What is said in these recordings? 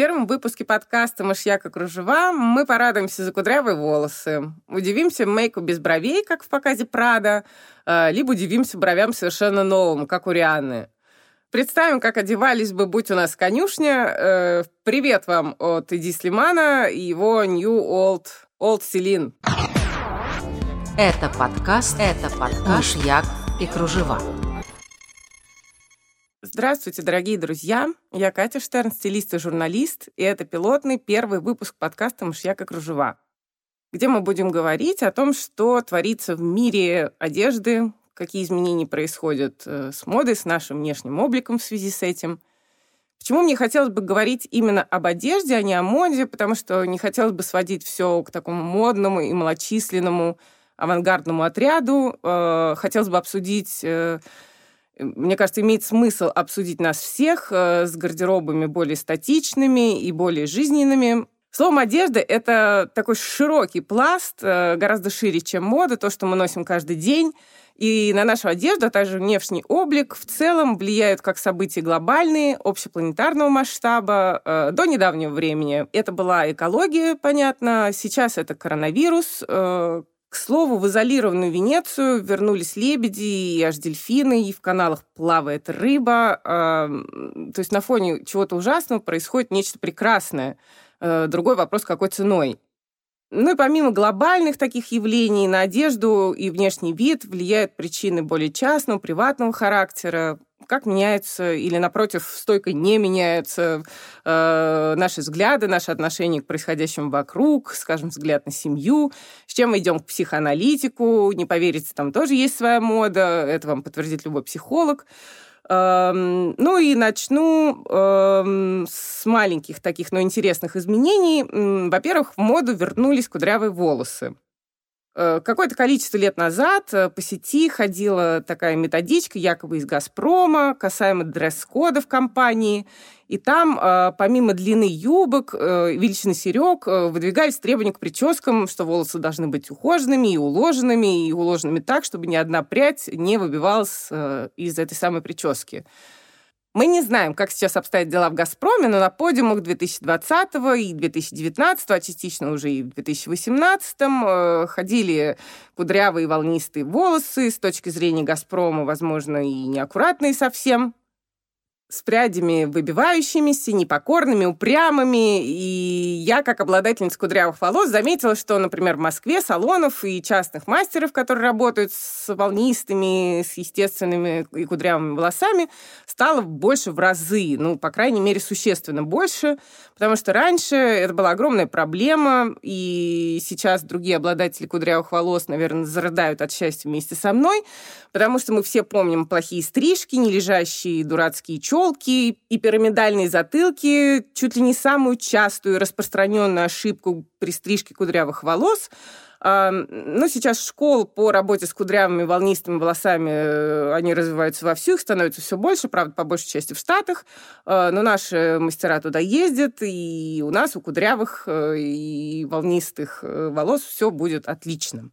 первом выпуске подкаста «Мышьяка кружева» мы порадуемся за кудрявые волосы, удивимся мейку без бровей, как в показе Прада, э, либо удивимся бровям совершенно новым, как у Рианны. Представим, как одевались бы, будь у нас конюшня. Э, привет вам от Иди Слимана и его New Old Old Селин. Это подкаст, это подкаст «Мышьяк и кружева». Здравствуйте, дорогие друзья! Я Катя Штерн, стилист и журналист, и это пилотный первый выпуск подкаста «Мышьяк и кружева», где мы будем говорить о том, что творится в мире одежды, какие изменения происходят э, с модой, с нашим внешним обликом в связи с этим. Почему мне хотелось бы говорить именно об одежде, а не о моде? Потому что не хотелось бы сводить все к такому модному и малочисленному авангардному отряду. Э, хотелось бы обсудить э, мне кажется, имеет смысл обсудить нас всех э, с гардеробами более статичными и более жизненными. Словом, одежда — это такой широкий пласт, э, гораздо шире, чем мода, то, что мы носим каждый день. И на нашу одежду, а также внешний облик в целом влияют как события глобальные, общепланетарного масштаба. Э, до недавнего времени это была экология, понятно. Сейчас это коронавирус, к слову, в изолированную Венецию вернулись лебеди и аж дельфины, и в каналах плавает рыба. То есть на фоне чего-то ужасного происходит нечто прекрасное. Э, другой вопрос, какой ценой. Ну и помимо глобальных таких явлений на одежду и внешний вид влияют причины более частного, приватного характера, как меняются или, напротив, стойко не меняются э, наши взгляды, наши отношения к происходящему вокруг, скажем, взгляд на семью, с чем мы идем к психоаналитику, не поверите, там тоже есть своя мода, это вам подтвердит любой психолог. Эм, ну и начну эм, с маленьких таких, но интересных изменений. Во-первых, в моду вернулись кудрявые волосы. Э, какое-то количество лет назад э, по сети ходила такая методичка, якобы из «Газпрома», касаемо дресс-кода в компании. И там, э, помимо длины юбок, величины серег, выдвигались требования к прическам, что волосы должны быть ухоженными и уложенными, и уложенными так, чтобы ни одна прядь не выбивалась из этой самой прически. Мы не знаем, как сейчас обстоят дела в «Газпроме», но на подиумах 2020 и 2019, а частично уже и в 2018 э, ходили кудрявые волнистые волосы. С точки зрения «Газпрома», возможно, и неаккуратные совсем с прядями выбивающимися, непокорными, упрямыми. И я, как обладательница кудрявых волос, заметила, что, например, в Москве салонов и частных мастеров, которые работают с волнистыми, с естественными и кудрявыми волосами, стало больше в разы. Ну, по крайней мере, существенно больше. Потому что раньше это была огромная проблема, и сейчас другие обладатели кудрявых волос, наверное, зарыдают от счастья вместе со мной, потому что мы все помним плохие стрижки, нележащие дурацкие челки, челки и пирамидальные затылки чуть ли не самую частую распространенную ошибку при стрижке кудрявых волос. Ну, сейчас школ по работе с кудрявыми волнистыми волосами, э, они развиваются вовсю, их становится все больше, правда, по большей части в Штатах, а, но наши мастера туда ездят, и у нас, у кудрявых э, и волнистых э, волос все будет отлично.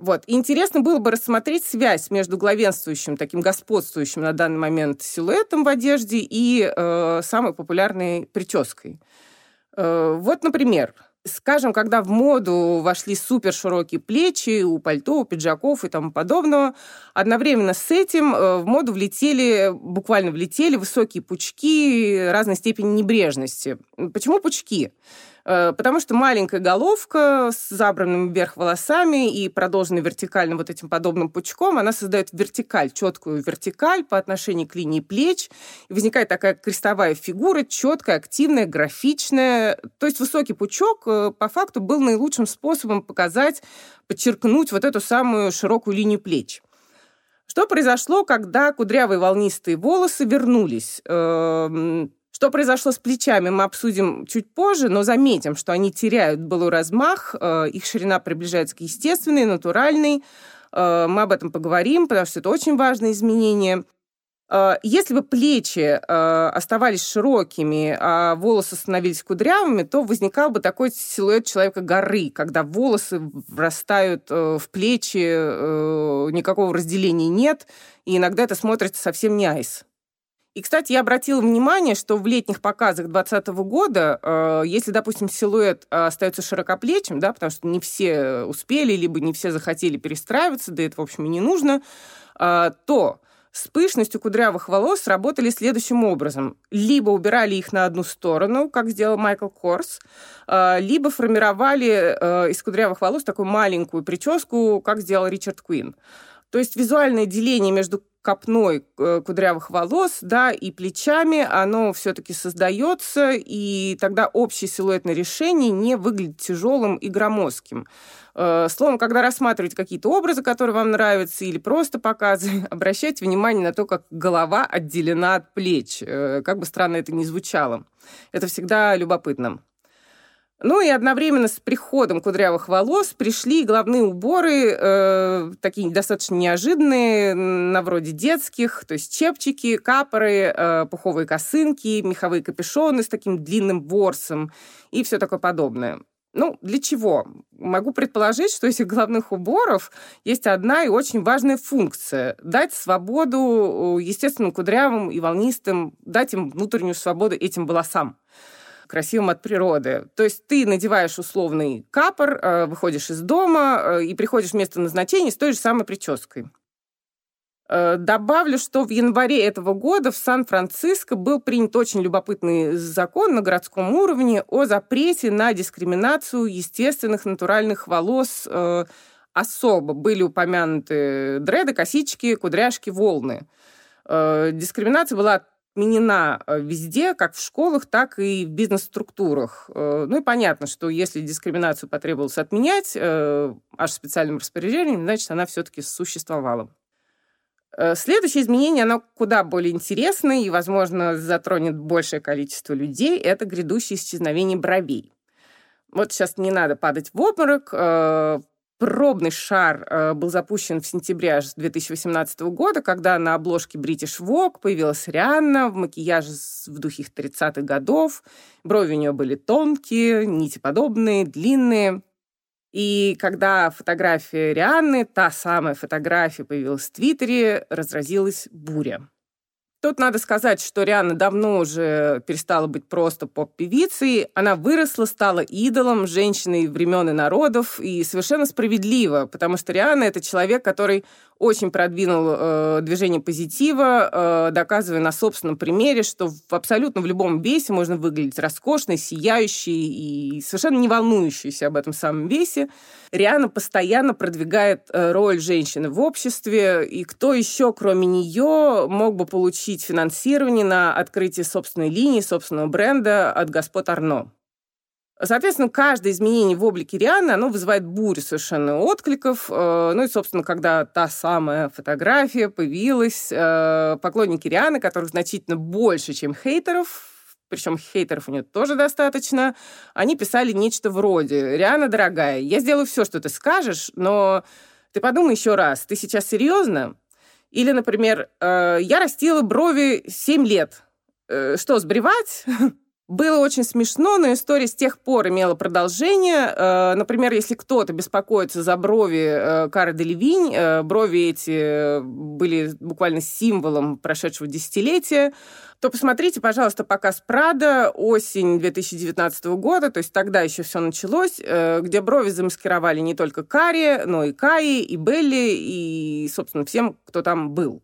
Вот. Интересно было бы рассмотреть связь между главенствующим, таким господствующим на данный момент силуэтом в одежде и э, самой популярной прической. Э, вот, например, скажем, когда в моду вошли супер широкие плечи у пальто, у пиджаков и тому подобного, одновременно с этим э, в моду влетели, буквально влетели высокие пучки разной степени небрежности. Почему пучки? Э, потому что маленькая головка с забранными вверх волосами и продолженной вертикально вот этим подобным пучком, она создает вертикаль, четкую вертикаль по отношению к линии плеч. И возникает такая крестовая фигура, четкая, активная, графичная. То есть высокий пучок э, по факту был наилучшим способом показать, подчеркнуть вот эту самую широкую линию плеч. Что произошло, когда кудрявые волнистые волосы вернулись? Что произошло с плечами, мы обсудим чуть позже, но заметим, что они теряют былой размах, э, их ширина приближается к естественной, натуральной. Э, мы об этом поговорим, потому что это очень важное изменение. Э, если бы плечи оставались широкими, а волосы становились кудрявыми, то возникал бы такой силуэт человека-горы, когда волосы врастают в плечи, никакого разделения нет, и иногда это смотрится совсем не айс. И, кстати, я обратила внимание, что в летних показах 2020 года, э, если, допустим, силуэт остается широкоплечим, да, потому что не все успели, либо не все захотели перестраиваться, да это, в общем, и не нужно, э, то с пышностью кудрявых волос работали следующим образом. Либо убирали их на одну сторону, как сделал Майкл Корс, э, либо формировали э, из кудрявых волос такую маленькую прическу, как сделал Ричард Куин. То есть визуальное деление между копной э, кудрявых волос, да, и плечами, оно все-таки создается, и тогда общее силуэтное решение не выглядит тяжелым и громоздким. Э, словом, когда рассматриваете какие-то образы, которые вам нравятся, или просто показы, обращайте внимание на то, как голова отделена от плеч, э, как бы странно это ни звучало. Это всегда любопытно. Ну и одновременно с приходом кудрявых волос пришли головные уборы, э, такие достаточно неожиданные, на вроде детских, то есть чепчики, капоры, э, пуховые косынки, меховые капюшоны с таким длинным ворсом и все такое подобное. Ну, для чего? Могу предположить, что этих головных уборов есть одна и очень важная функция – дать свободу э, естественным кудрявым и волнистым, дать им внутреннюю свободу этим волосам красивым от природы. То есть ты надеваешь условный капор, э, выходишь из дома э, и приходишь в место назначения с той же самой прической. Э, добавлю, что в январе этого года в Сан-Франциско был принят очень любопытный закон на городском уровне о запрете на дискриминацию естественных натуральных волос особо. Были упомянуты дреды, косички, кудряшки, волны. Дискриминация была отменена э, везде, как в школах, так и в бизнес-структурах. Э, ну и понятно, что если дискриминацию потребовалось отменять э, аж специальным распоряжением, значит, она все-таки существовала. Следующее изменение, оно куда более интересное и, возможно, затронет большее количество людей, это грядущее исчезновение бровей. Вот сейчас не надо падать в обморок, пробный шар э, был запущен в сентябре 2018 года, когда на обложке British Vogue появилась Рианна в макияже в духе 30-х годов. Брови у нее были тонкие, нитеподобные, длинные. И когда фотография Рианны, та самая фотография появилась в Твиттере, разразилась буря. Тут надо сказать, что Рианна давно уже перестала быть просто поп-певицей. Она выросла, стала идолом, женщиной времен и народов, и совершенно справедливо, потому что Рианна — это человек, который очень продвинул э, движение позитива, э, доказывая на собственном примере, что в, абсолютно в любом весе можно выглядеть роскошной, сияющей и совершенно не волнующейся об этом самом весе. Риана постоянно продвигает э, роль женщины в обществе, и кто еще, кроме нее, мог бы получить финансирование на открытие собственной линии, собственного бренда от господ Арно? Соответственно, каждое изменение в облике Рианы, оно вызывает бурю совершенно откликов. Э, ну и, собственно, когда та самая фотография появилась, э, поклонники Рианы, которых значительно больше, чем хейтеров, причем хейтеров у нее тоже достаточно, они писали нечто вроде «Риана, дорогая, я сделаю все, что ты скажешь, но ты подумай еще раз, ты сейчас серьезно?» Или, например, «Э, «Я растила брови 7 лет. Что, сбривать?» Было очень смешно, но история с тех пор имела продолжение. Э, например, если кто-то беспокоится за брови э, Кары Делевинь, э, брови эти были буквально символом прошедшего десятилетия, то посмотрите, пожалуйста, показ Прада осень 2019 года, то есть тогда еще все началось, где брови замаскировали не только Кари, но и Каи, и Белли, и, собственно, всем, кто там был.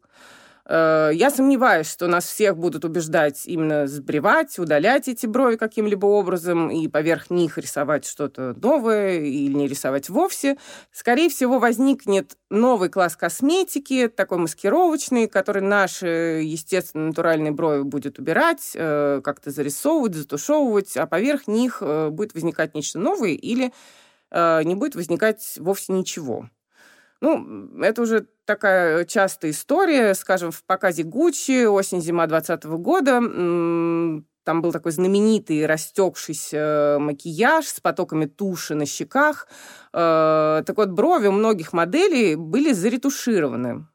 Э, я сомневаюсь, что нас всех будут убеждать именно сбривать, удалять эти брови каким-либо образом и поверх них рисовать что-то новое или не рисовать вовсе. Скорее всего, возникнет новый класс косметики, такой маскировочный, который наши, естественно, натуральные брови будет убирать, э, как-то зарисовывать, затушевывать, а поверх них э, будет возникать нечто новое или не будет возникать вовсе ничего. Ну, это уже такая частая история, скажем, в показе Гуччи осень-зима 2020 года. Там был такой знаменитый растекшийся макияж с потоками туши на щеках. Э, так вот, брови у многих моделей были заретушированы.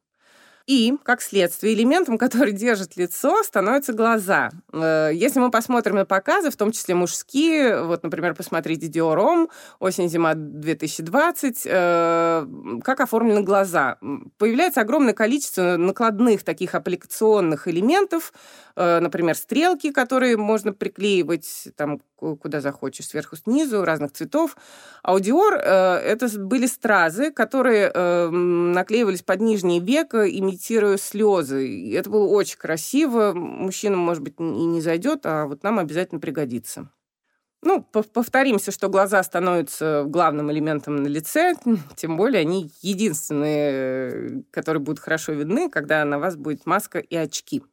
И, как следствие, элементом, который держит лицо, становятся глаза. Э, если мы посмотрим на показы, в том числе мужские, вот, например, посмотрите Homme, осень-зима 2020, э, как оформлены глаза. Появляется огромное количество накладных таких аппликационных элементов, Э, например, стрелки, которые можно приклеивать там куда захочешь, сверху, снизу, разных цветов. А у Dior это были стразы, которые наклеивались под нижнее веко, имитируя слезы. И это было очень красиво. Мужчинам, может быть, и не зайдет, а вот нам обязательно пригодится. Ну, повторимся, что глаза становятся главным элементом на лице, тем более они единственные, которые будут хорошо видны, когда на вас будет маска и очки.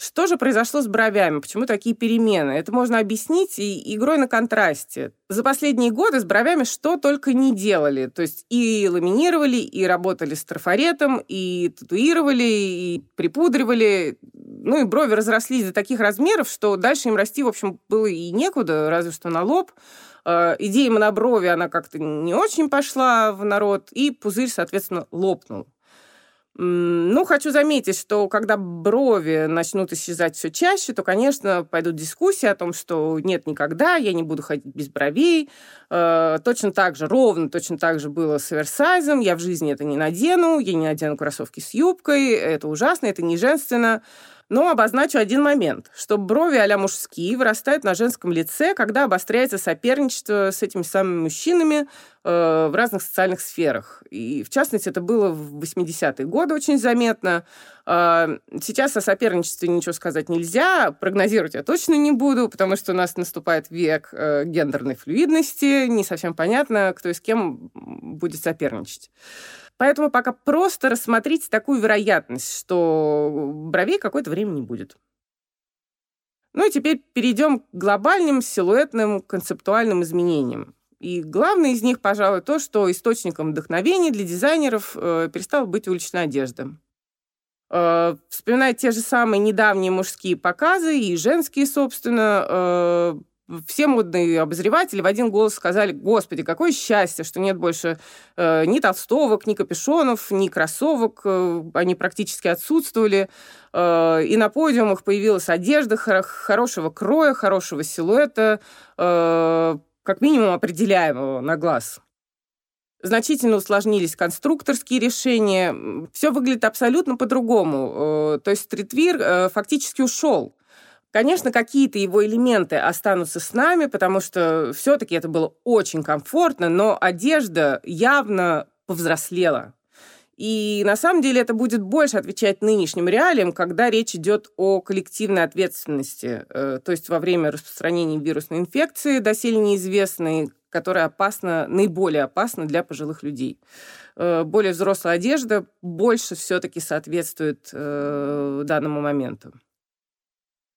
Что же произошло с бровями? Почему такие перемены? Это можно объяснить и игрой на контрасте. За последние годы с бровями что только не делали. То есть и ламинировали, и работали с трафаретом, и татуировали, и припудривали. Ну и брови разрослись до таких размеров, что дальше им расти, в общем, было и некуда, разве что на лоб. Э, идея моноброви, она как-то не очень пошла в народ, и пузырь, соответственно, лопнул. Ну, хочу заметить, что когда брови начнут исчезать все чаще, то, конечно, пойдут дискуссии о том, что нет никогда, я не буду ходить без бровей. Э, точно так же, ровно точно так же было с оверсайзом. Я в жизни это не надену, я не надену кроссовки с юбкой. Это ужасно, это не женственно. Но обозначу один момент, что брови а мужские вырастают на женском лице, когда обостряется соперничество с этими самыми мужчинами э, в разных социальных сферах. И, в частности, это было в 80-е годы очень заметно. Э, сейчас о соперничестве ничего сказать нельзя, прогнозировать я точно не буду, потому что у нас наступает век э, гендерной флюидности, не совсем понятно, кто и с кем будет соперничать. Поэтому пока просто рассмотрите такую вероятность, что бровей какое-то время не будет. Ну и теперь перейдем к глобальным силуэтным концептуальным изменениям. И главное из них, пожалуй, то, что источником вдохновения для дизайнеров э, перестала быть уличная одежда. Э, вспоминая те же самые недавние мужские показы и женские, собственно, э, все модные обозреватели в один голос сказали, господи, какое счастье, что нет больше э, ни толстовок, ни капюшонов, ни кроссовок, э, они практически отсутствовали, э, и на подиумах появилась одежда хор- хорошего кроя, хорошего силуэта, э, как минимум определяемого на глаз. Значительно усложнились конструкторские решения. Все выглядит абсолютно по-другому. Э, то есть стритвир э, фактически ушел. Конечно, какие-то его элементы останутся с нами, потому что все-таки это было очень комфортно, но одежда явно повзрослела. И на самом деле это будет больше отвечать нынешним реалиям, когда речь идет о коллективной ответственности, э, то есть во время распространения вирусной инфекции, доселе неизвестной, которая опасна, наиболее опасна для пожилых людей. Э, более взрослая одежда больше все-таки соответствует э, данному моменту.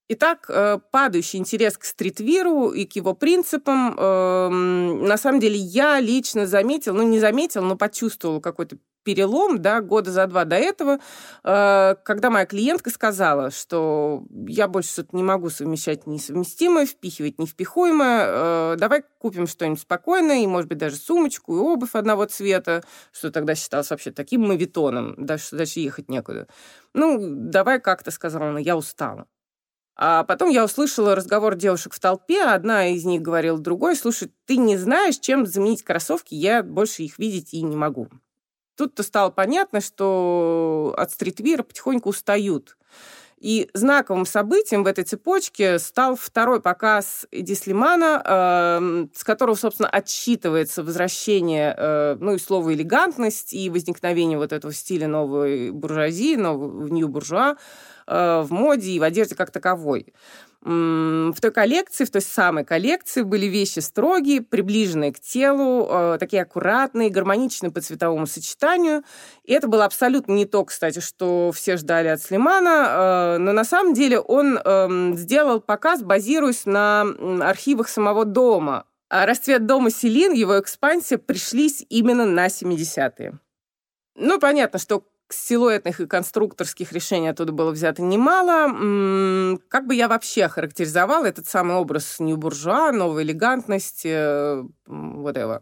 Итак, э, падающий интерес к стритвиру и к его принципам, эм, на самом деле, я лично заметил, ну, не заметил, но почувствовал какой-то перелом, да, года за два до этого, э, когда моя клиентка сказала, что я больше что-то не могу совмещать несовместимое, впихивать невпихуемое, э, давай купим что-нибудь спокойное, и, может быть, даже сумочку и обувь одного цвета, что тогда считалось вообще таким мавитоном, даже, дальше ехать некуда. Ну, давай как-то, сказала она, я устала. А потом я услышала разговор девушек в толпе, одна из них говорила другой, слушай, ты не знаешь, чем заменить кроссовки, я больше их видеть и не могу. Тут-то стало понятно, что от стритвира потихоньку устают. И знаковым событием в этой цепочке стал второй показ Эдди Слимана, э, с которого, собственно, отсчитывается возвращение, э, ну и слово элегантность, и возникновение вот этого стиля новой буржуазии, нового нью-буржуа, Э, в моде и в одежде как таковой. В той коллекции, в той самой коллекции были вещи строгие, приближенные к телу, э, такие аккуратные, гармоничные по цветовому сочетанию. И это было абсолютно не то, кстати, что все ждали от Слимана, э, но на самом деле он эм, сделал показ, базируясь на архивах самого дома. А расцвет дома Селин, его экспансия пришлись именно на 70-е. Ну, понятно, что силуэтных и конструкторских решений оттуда было взято немало. Как бы я вообще охарактеризовала этот самый образ нью-буржуа, новой элегантности, э, whatever.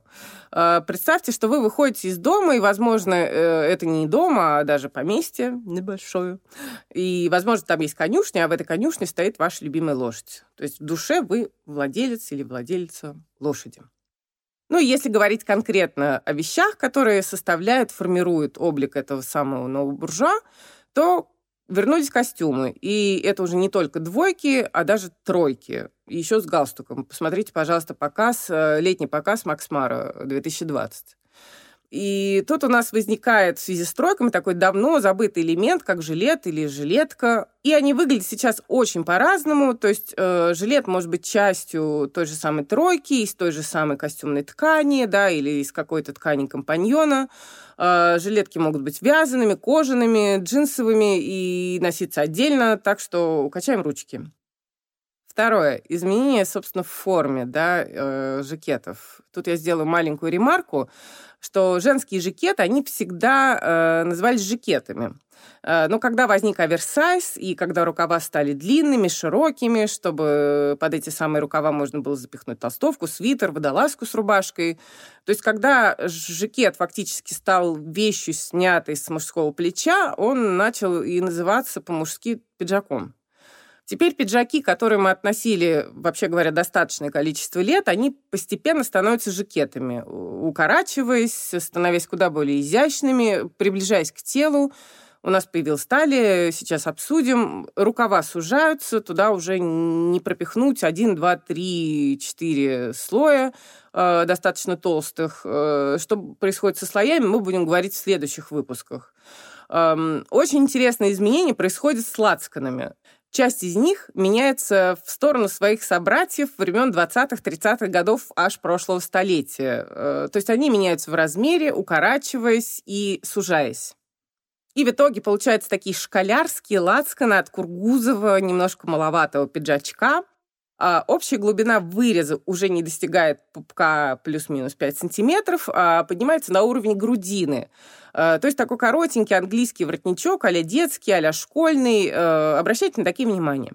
Э, представьте, что вы выходите из дома, и, возможно, э, это не дома, а даже поместье небольшое. И, возможно, там есть конюшня, а в этой конюшне стоит ваша любимая лошадь. То есть в душе вы владелец или владельца лошади. Ну, если говорить конкретно о вещах, которые составляют, формируют облик этого самого нового буржуа, то вернулись костюмы. И это уже не только двойки, а даже тройки. Еще с галстуком. Посмотрите, пожалуйста, показ, э, летний показ Макс Мара 2020. И тут у нас возникает в связи с тройками такой давно забытый элемент, как жилет или жилетка. И они выглядят сейчас очень по-разному. То есть э, жилет может быть частью той же самой тройки, из той же самой костюмной ткани, да, или из какой-то ткани компаньона. Э, жилетки могут быть вязаными, кожаными, джинсовыми и носиться отдельно, так что качаем ручки. Второе. Изменение, собственно, в форме да, э, жакетов. Тут я сделаю маленькую ремарку что женские жакеты, они всегда э, назывались жакетами. Э, но когда возник оверсайз, и когда рукава стали длинными, широкими, чтобы под эти самые рукава можно было запихнуть толстовку, свитер, водолазку с рубашкой. То есть когда жакет фактически стал вещью, снятой с мужского плеча, он начал и называться по-мужски пиджаком. Теперь пиджаки, которые мы относили, вообще говоря, достаточное количество лет, они постепенно становятся жакетами, укорачиваясь, становясь куда более изящными, приближаясь к телу. У нас появилась талия, сейчас обсудим. Рукава сужаются, туда уже не пропихнуть один, два, три, четыре слоя э, достаточно толстых. Э, что происходит со слоями, мы будем говорить в следующих выпусках. Эм, очень интересное изменение происходит с лацканами. Часть из них меняется в сторону своих собратьев времен 20-30-х годов аж прошлого столетия. Э, то есть они меняются в размере, укорачиваясь и сужаясь. И в итоге получаются такие школярские лацканы от Кургузова, немножко маловатого пиджачка. А общая глубина выреза уже не достигает пупка плюс-минус 5 сантиметров, а поднимается на уровень грудины. Э, то есть такой коротенький английский воротничок, а детский, а школьный. Обращайте на такие внимание.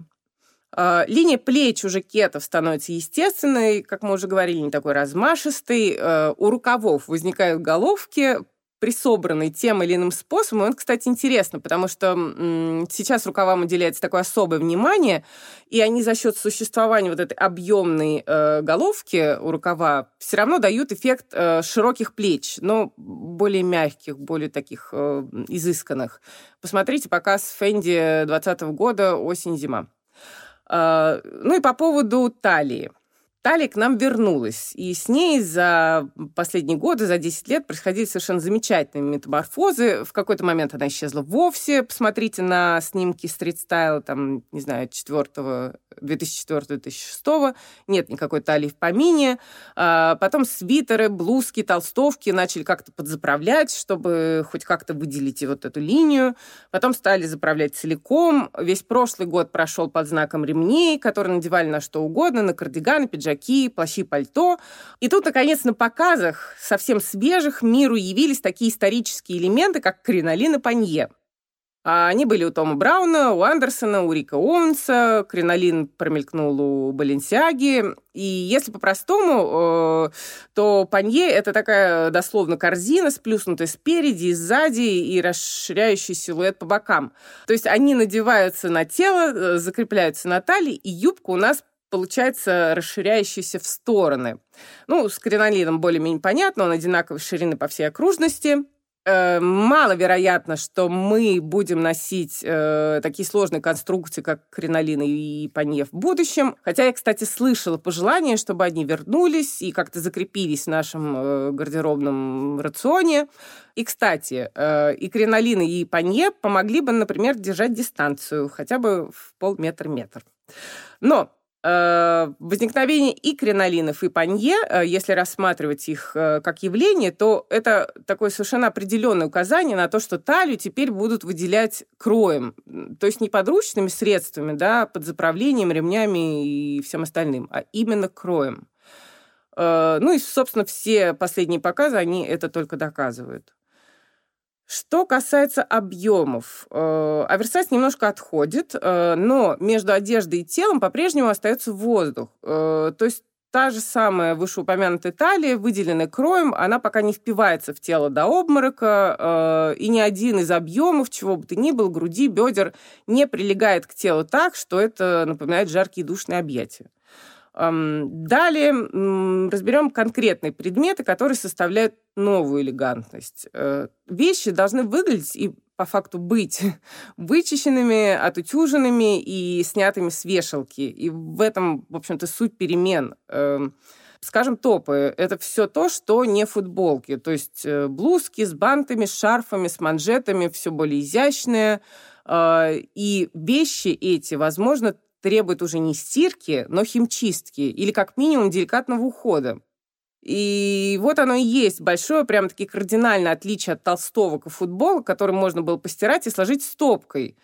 Э, линия плеч у жакетов становится естественной, как мы уже говорили, не такой размашистой. У рукавов возникают головки, присобранный тем или иным способом. Это, кстати, интересно, потому что сейчас рукавам уделяется такое особое внимание, и они за счет существования вот этой объемной э, головки у рукава все равно дают эффект э, широких плеч, но более мягких, более таких э, изысканных. Посмотрите показ Фенди 2020 года «Осень-зима». Э, ну и по поводу талии. Талия к нам вернулась. И с ней за последние годы, за 10 лет происходили совершенно замечательные метаморфозы. В какой-то момент она исчезла вовсе. Посмотрите на снимки стрит-стайла, там, не знаю, 4 2004-2006. Нет никакой талии в помине. А потом свитеры, блузки, толстовки начали как-то подзаправлять, чтобы хоть как-то выделить вот эту линию. Потом стали заправлять целиком. Весь прошлый год прошел под знаком ремней, которые надевали на что угодно, на кардиганы, пиджаки, плащи, пальто. И тут, наконец, на показах совсем свежих миру явились такие исторические элементы, как кринолин и панье. А они были у Тома Брауна, у Андерсона, у Рика Оуэнса, кринолин промелькнул у Баленсиаги. И если по-простому, э, то панье — это такая дословно корзина, сплюснутая спереди и сзади и расширяющий силуэт по бокам. То есть они надеваются на тело, э, закрепляются на талии, и юбка у нас получается расширяющийся в стороны. Ну, с кринолином более-менее понятно, он одинаковой ширины по всей окружности. Э, маловероятно, что мы будем носить э, такие сложные конструкции, как кринолин и панье в будущем. Хотя я, кстати, слышала пожелание, чтобы они вернулись и как-то закрепились в нашем э, гардеробном рационе. И, кстати, э, и кринолин, и панье помогли бы, например, держать дистанцию хотя бы в полметра-метр. Но возникновение и кринолинов, и панье, э, если рассматривать их э, как явление, то это такое совершенно определенное указание на то, что талию теперь будут выделять кроем, то есть не подручными средствами, да, под заправлением, ремнями и всем остальным, а именно кроем. Ну и, собственно, все последние показы, они это только доказывают. Что касается объемов, э, оверсайз немножко отходит, э, но между одеждой и телом по-прежнему остается воздух. Э, то есть та же самая вышеупомянутая талия, выделенная кроем, она пока не впивается в тело до обморока, и ни один из объемов, чего бы то ни было, груди, бедер, не прилегает к телу так, что это напоминает жаркие душные объятия. Далее разберем конкретные предметы, которые составляют новую элегантность. Э, вещи должны выглядеть и по факту быть вычищенными, отутюженными и снятыми с вешалки. И в этом, в общем-то, суть перемен. Эм, скажем, топы — это все то, что не футболки. То есть э, блузки с бантами, с шарфами, с манжетами, все более изящные. Э, и вещи эти, возможно, требует уже не стирки, но химчистки или как минимум деликатного ухода. И вот оно и есть большое, прям-таки кардинальное отличие от толстовок и футбола, который можно было постирать и сложить стопкой.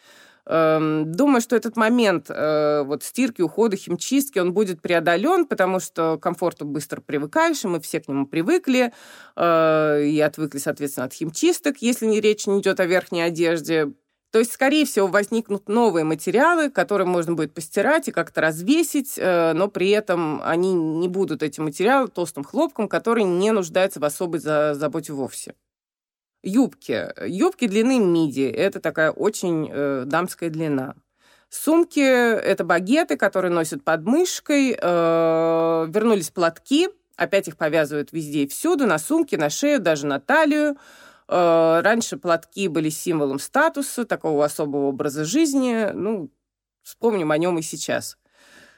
Эм, думаю, что этот момент э, вот стирки, ухода, химчистки, он будет преодолен, потому что к комфорту быстро привыкаешь, и мы все к нему привыкли, э, и отвыкли, соответственно, от химчисток, если не речь не идет о верхней одежде. То есть, скорее всего, возникнут новые материалы, которые можно будет постирать и как-то развесить, э, но при этом они не будут, эти материалы, толстым хлопком, который не нуждается в особой заботе вовсе. Юбки. Юбки длины миди. Это такая очень э, дамская длина. Сумки – это багеты, которые носят под мышкой. Э, вернулись платки. Опять их повязывают везде и всюду. На сумке, на шею, даже на талию. Э, раньше платки были символом статуса, такого особого образа жизни. Ну, вспомним о нем и сейчас.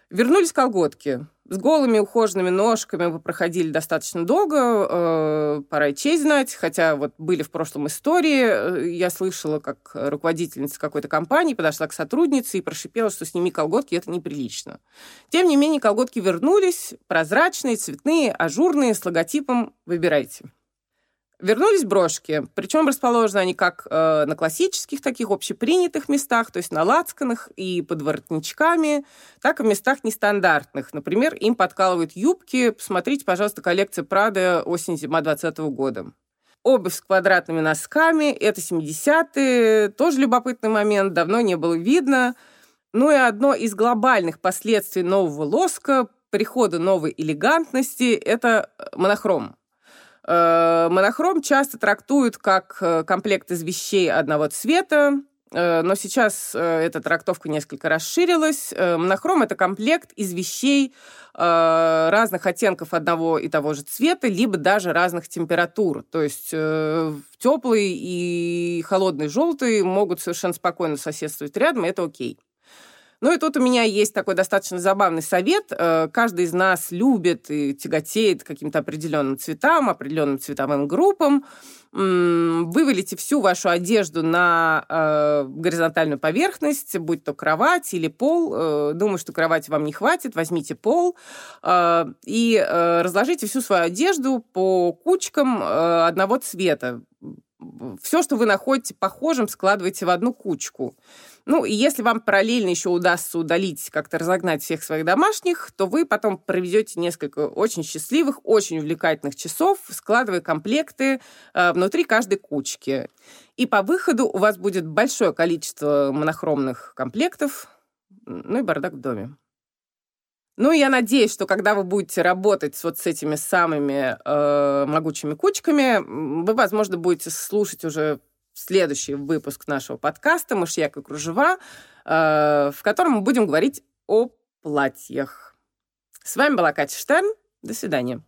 Вернулись колготки. С голыми ухоженными ножками вы проходили достаточно долго, э, пора и честь знать, хотя вот были в прошлом истории, э, я слышала, как руководительница какой-то компании подошла к сотруднице и прошипела, что сними колготки, это неприлично. Тем не менее, колготки вернулись, прозрачные, цветные, ажурные, с логотипом «Выбирайте». Вернулись брошки, причем расположены они как э, на классических таких общепринятых местах, то есть на лацканах и под воротничками, так и в местах нестандартных. Например, им подкалывают юбки. Посмотрите, пожалуйста, коллекция Прада осень-зима 2020 года. Обувь с квадратными носками, это 70-е, тоже любопытный момент, давно не было видно. Ну и одно из глобальных последствий нового лоска, прихода новой элегантности, это монохром. Э, монохром часто трактуют как э, комплект из вещей одного цвета, э, но сейчас эта трактовка несколько расширилась. Монохром — это комплект из вещей разных оттенков одного и того же цвета, либо даже разных температур. То есть теплый и холодный желтый могут совершенно спокойно соседствовать рядом, и это окей. Ну и тут у меня есть такой достаточно забавный совет. Э, каждый из нас любит и тяготеет каким-то определенным цветам, определенным цветовым группам. Вывалите всю вашу одежду на э, горизонтальную поверхность, будь то кровать или пол. Э, думаю, что кровати вам не хватит, возьмите пол и разложите всю свою одежду по кучкам одного цвета. Все, что вы находите похожим, складывайте в одну кучку. Ну, и если вам параллельно еще удастся удалить, как-то разогнать всех своих домашних, то вы потом проведете несколько очень счастливых, очень увлекательных часов, складывая комплекты э, внутри каждой кучки. И по выходу у вас будет большое количество монохромных комплектов, ну и бардак в доме. Ну, я надеюсь, что когда вы будете работать вот с этими самыми э, могучими кучками, вы, возможно, будете слушать уже следующий выпуск нашего подкаста «Мышьяк и кружева», э, в котором мы будем говорить о платьях. С вами была Катя Штерн. До свидания.